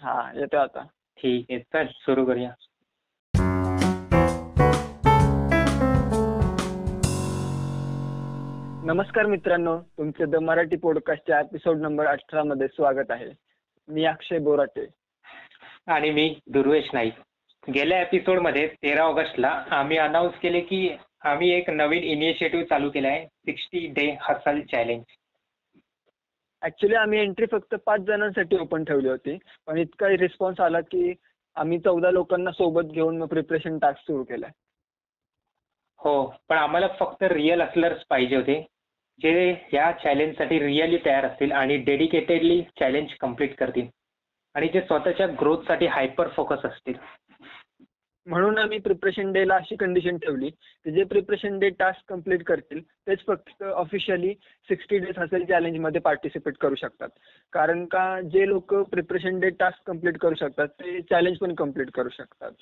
हा येतोय आता. ठीक आहे चल सुरू करूया. नमस्कार मित्रांनो तुमचे द मराठी पॉडकास्टच्या एपिसोड नंबर अठरा मध्ये स्वागत आहे. मी अक्षय बोराटे. आणि मी दुर्वेश नाईक. गेल्या एपिसोडमध्ये तेरा ऑगस्टला आम्ही अनाऊन्स केले की आम्ही एक नवीन इनिशिएटिव्ह चालू केला आहे sixty day hustle challenge actually आम्ही एंट्री फक्त पाच जणांसाठी ओपन ठेवली होती. पण इतका रिस्पॉन्स आला की आम्ही चौदा लोकांना सोबत घेऊन मग प्रिपरेशन टास्क सुरू केलाय. हो पण आम्हाला फक्त रिअल असलर्स पाहिजे होते. जे या चॅलेंजसाठी रिअली तयार असतील आणि डेडिकेटेडली चॅलेंज कंप्लीट करतील. आणि जे स्वतःच्या ग्रोथसाठी हायपर फोकस असतील. म्हणून आम्ही प्रिपरेशन डेला अशी कंडिशन ठेवली की जे प्रिपरेशन डे टास्क कंप्लीट करतील तेच फक्त ऑफिशियली सिक्स्टी डेज हसेल चॅलेंजमध्ये पार्टिसिपेट करू शकतात. कारण का जे लोक प्रिपरेशन डे टास्क कंप्लीट करू शकतात ते चॅलेंज पण कंप्लीट करू शकतात.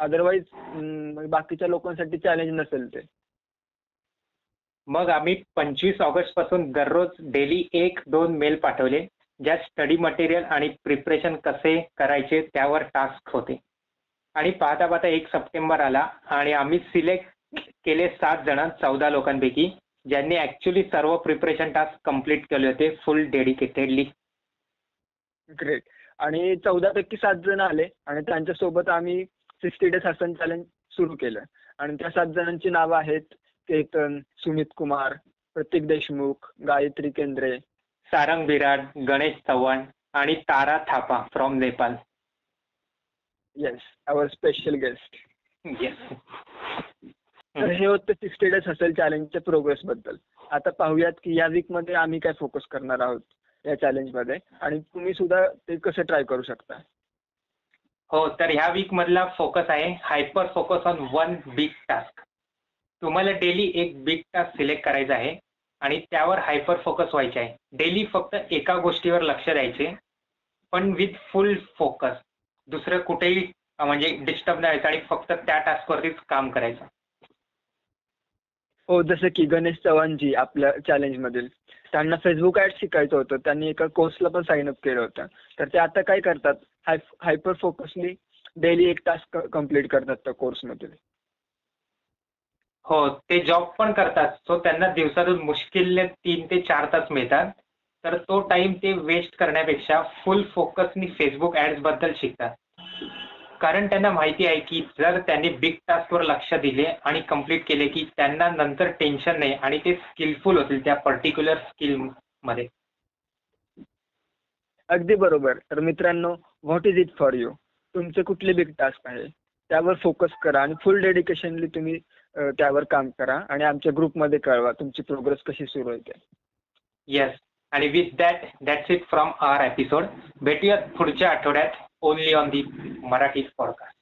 अदरवाईज बाकीच्या लोकांसाठी चॅलेंज नसेल ते. मग आम्ही पंचवीस ऑगस्टपासून दररोज डेली एक दोन मेल पाठवले. ज्यात स्टडी मटेरियल आणि प्रिपरेशन कसे करायचे त्यावर टास्क होते. आणि पाहता पाहता एक सप्टेंबर आला आणि आम्ही सिलेक्ट केले सात जण चौदा लोकांपैकी ज्यांनी ऍक्च्युली सर्व प्रिपरेशन टास्क कंप्लीट केले होते फुल डेडिकेटेडली ग्रेट आणि चौदा पैकी सात जण आले आणि त्यांच्यासोबत आम्ही सिक्स्टी डेज हसन चॅलेंज सुरू केलं. आणि त्या सात जणांची नावं आहेत केतन सुमित कुमार प्रतीक देशमुख गायत्री केंद्रे सारंग बिराड गणेश चव्हाण आणि Tara Thapa from Nepal yes our special guest yes तर हे होतं सिक्स्टी डेज हसेल चॅलेंजच्या प्रोग्रेसबद्दल आता पाहूयात की या वीकमध्ये आम्ही काय फोकस करणार आहोत या चॅलेंजमध्ये आणि तुम्ही सुद्धा ते कसं ट्राय करू शकता? हो तर ह्या वीक मधला फोकस आहे hyper focus on one big task तुम्हाला डेली एक बिग टास्क सिलेक्ट करायचा आहे. आणि त्यावर हायपर फोकस व्हायचे आहे. डेली फक्त एका गोष्टीवर लक्ष द्यायचे पण विथ फुल फोकस दुसरं कुठेही म्हणजे डिस्टर्ब नाही आणि फक्त त्या टास्कवरतीच काम करायचं. हो जसं की गणेश चव्हाणजी आपल्या चॅलेंज मधील. त्यांना फेसबुक ऍड शिकायचं होतं. त्यांनी एका कोर्सला पण साइन अप केलं होतं. तर ते आता काय करतात? हायपर फोकसली डेली एक टास्क कंप्लीट करतात त्या कोर्समध्ये हो ते जॉब पण करतात. सो त्यांना दिवसातून मुश्किलने तीन ते चार तास मिळतात. तर तो टाइम ते वेस्ट करण्यापेक्षा फुल फोकसनी फेसबुक ऍड्सबद्दल शिकतात. कारण त्यांना माहिती आहे की जर त्यांनी बिग टास्कवर लक्ष दिले आणि कंप्लीट केले की त्यांना नंतर टेन्शन नाही आणि ते स्किलफुल होतील त्या पर्टिक्युलर स्किलमध्ये. अगदी बरोबर. तर मित्रांनो what is it for you तुमचे कुठले बिग टास्क आहे? त्यावर फोकस करा आणि फुल डेडिकेशनली तुम्ही त्यावर काम करा आणि आमच्या ग्रुपमध्ये कळवा तुमची प्रोग्रेस कशी सुरू आहे ते येस आणि with that that's it from our episode भेटूयात पुढच्या आठवड्यात. Only on the Marathi podcast